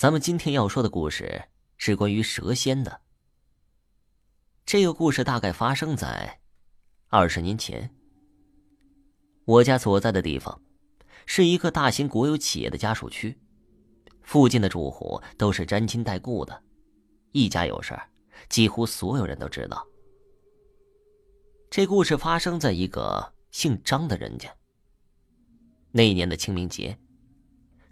咱们今天要说的故事是关于蛇仙的。这个故事大概发生在二十年前。我家所在的地方是一个大型国有企业的家属区，附近的住户都是沾亲带故的，一家有事儿几乎所有人都知道。这故事发生在一个姓张的人家。那一年的清明节，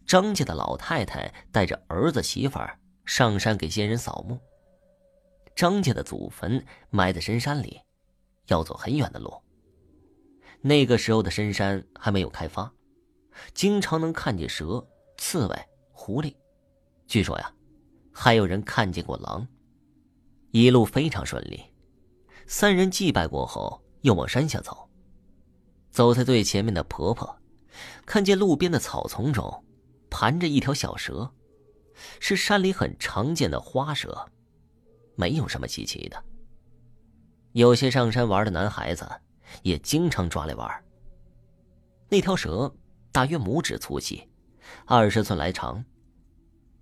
张家的老太太带着儿子媳妇儿上山给先人扫墓。张家的祖坟埋在深山里，要走很远的路。那个时候的深山还没有开发，经常能看见蛇、刺猬、狐狸，据说呀，还有人看见过狼。一路非常顺利，三人祭拜过后，又往山下走。走在最前面的婆婆，看见路边的草丛中盘着一条小蛇，是山里很常见的花蛇，没有什么稀奇的。有些上山玩的男孩子。也经常抓来玩。那条蛇大约拇指粗细，二十寸来长。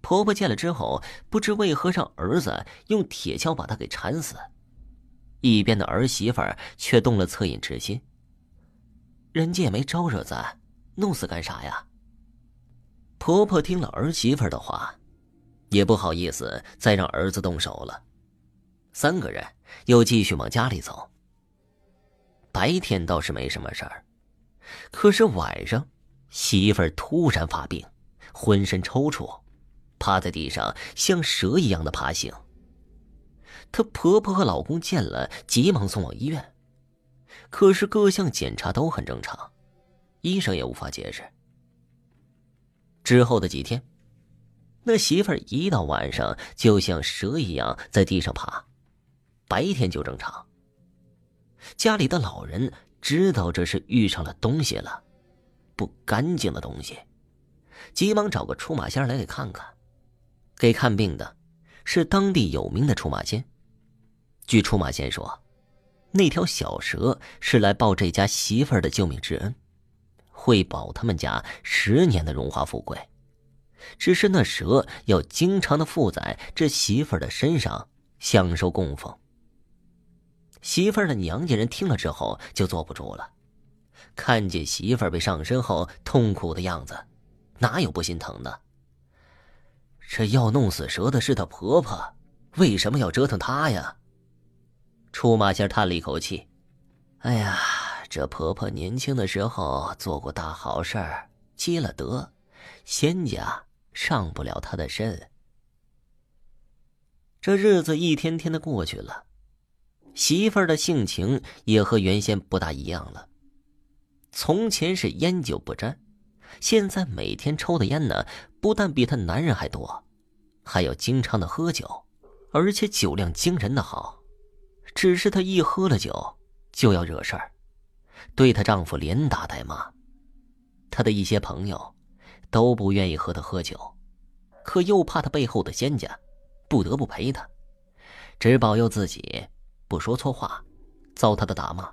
婆婆见了之后，不知为何让儿子用铁锹把它给缠死。一边的儿媳妇却动了恻隐之心。人家也没招惹咱，弄死干啥呀？婆婆听了儿媳妇的话，也不好意思再让儿子动手了。三个人又继续往家里走。白天倒是没什么事儿，可是晚上，媳妇儿突然发病，浑身抽搐，趴在地上像蛇一样的爬行。她婆婆和老公见了，急忙送往医院，可是各项检查都很正常，医生也无法解释。之后的几天，那媳妇儿一到晚上就像蛇一样在地上爬，白天就正常。家里的老人知道这是遇上了东西了，不干净的东西，急忙找个出马仙来给看看。给看病的是当地有名的出马仙。据出马仙说，那条小蛇是来报这家媳妇儿的救命之恩，会保他们家十年的荣华富贵。只是那蛇要经常的附在这媳妇儿的身上，享受供奉。媳妇儿的娘家人听了之后就坐不住了，看见媳妇儿被上身后痛苦的样子，哪有不心疼的？这要弄死蛇的是她婆婆，为什么要折腾她呀？出马仙叹了一口气：“哎呀，这婆婆年轻的时候做过大好事儿，积了德，仙家上不了她的身。这日子一天天的过去了。”媳妇儿的性情也和原先不大一样了。从前是烟酒不沾，现在每天抽的烟呢，不但比她男人还多，还要经常的喝酒，而且酒量惊人的好。只是她一喝了酒，就要惹事儿，对她丈夫连打带骂。她的一些朋友都不愿意和她喝酒，可又怕她背后的仙家，不得不陪她，只保佑自己。不说错话，遭她的打骂。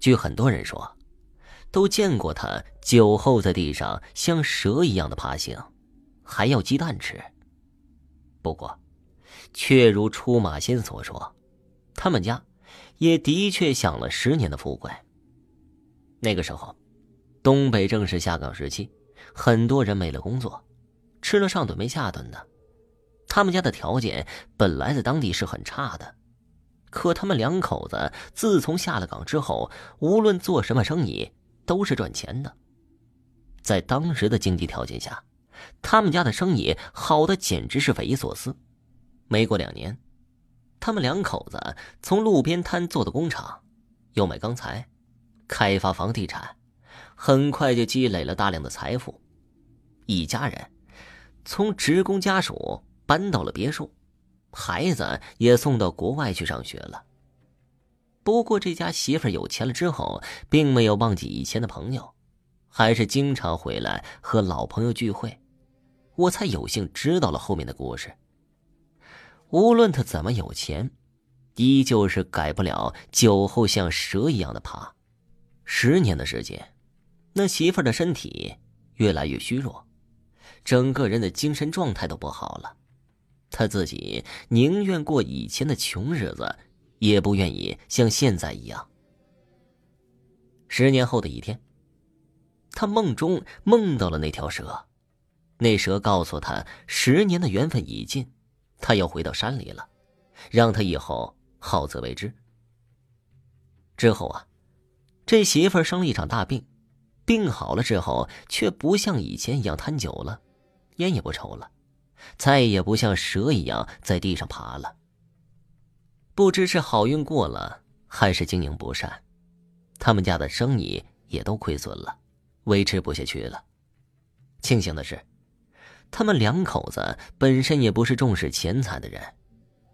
据很多人说，都见过他酒后在地上像蛇一样的爬行，还要鸡蛋吃。不过，确如出马仙所说，他们家也的确享了十年的富贵。那个时候，东北正是下岗时期，很多人没了工作，吃了上顿没下顿的。他们家的条件本来在当地是很差的。可他们两口子自从下了岗之后，无论做什么生意都是赚钱的。在当时的经济条件下，他们家的生意好的简直是匪夷所思。没过两年，他们两口子从路边摊做的工厂，又买钢材，开发房地产，很快就积累了大量的财富。一家人从职工家属搬到了别墅。孩子也送到国外去上学了。不过这家媳妇有钱了之后，并没有忘记以前的朋友，还是经常回来和老朋友聚会。我才有幸知道了后面的故事。无论他怎么有钱，依旧是改不了酒后像蛇一样的爬。十年的时间，那媳妇的身体越来越虚弱，整个人的精神状态都不好了。他自己宁愿过以前的穷日子，也不愿意像现在一样。十年后的一天，他梦中梦到了那条蛇，那蛇告诉他，十年的缘分已尽，他要回到山里了，让他以后好自为之。之后啊，这媳妇儿生了一场大病，病好了之后，却不像以前一样贪酒了，烟也不抽了。再也不像蛇一样在地上爬了。不知是好运过了，还是经营不善，他们家的生意也都亏损了，维持不下去了。庆幸的是，他们两口子本身也不是重视钱财的人，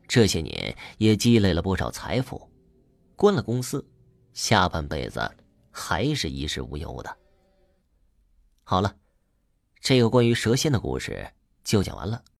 这些年也积累了不少财富，关了公司，下半辈子还是衣食无忧的。好了，这个关于蛇仙的故事。就讲完了。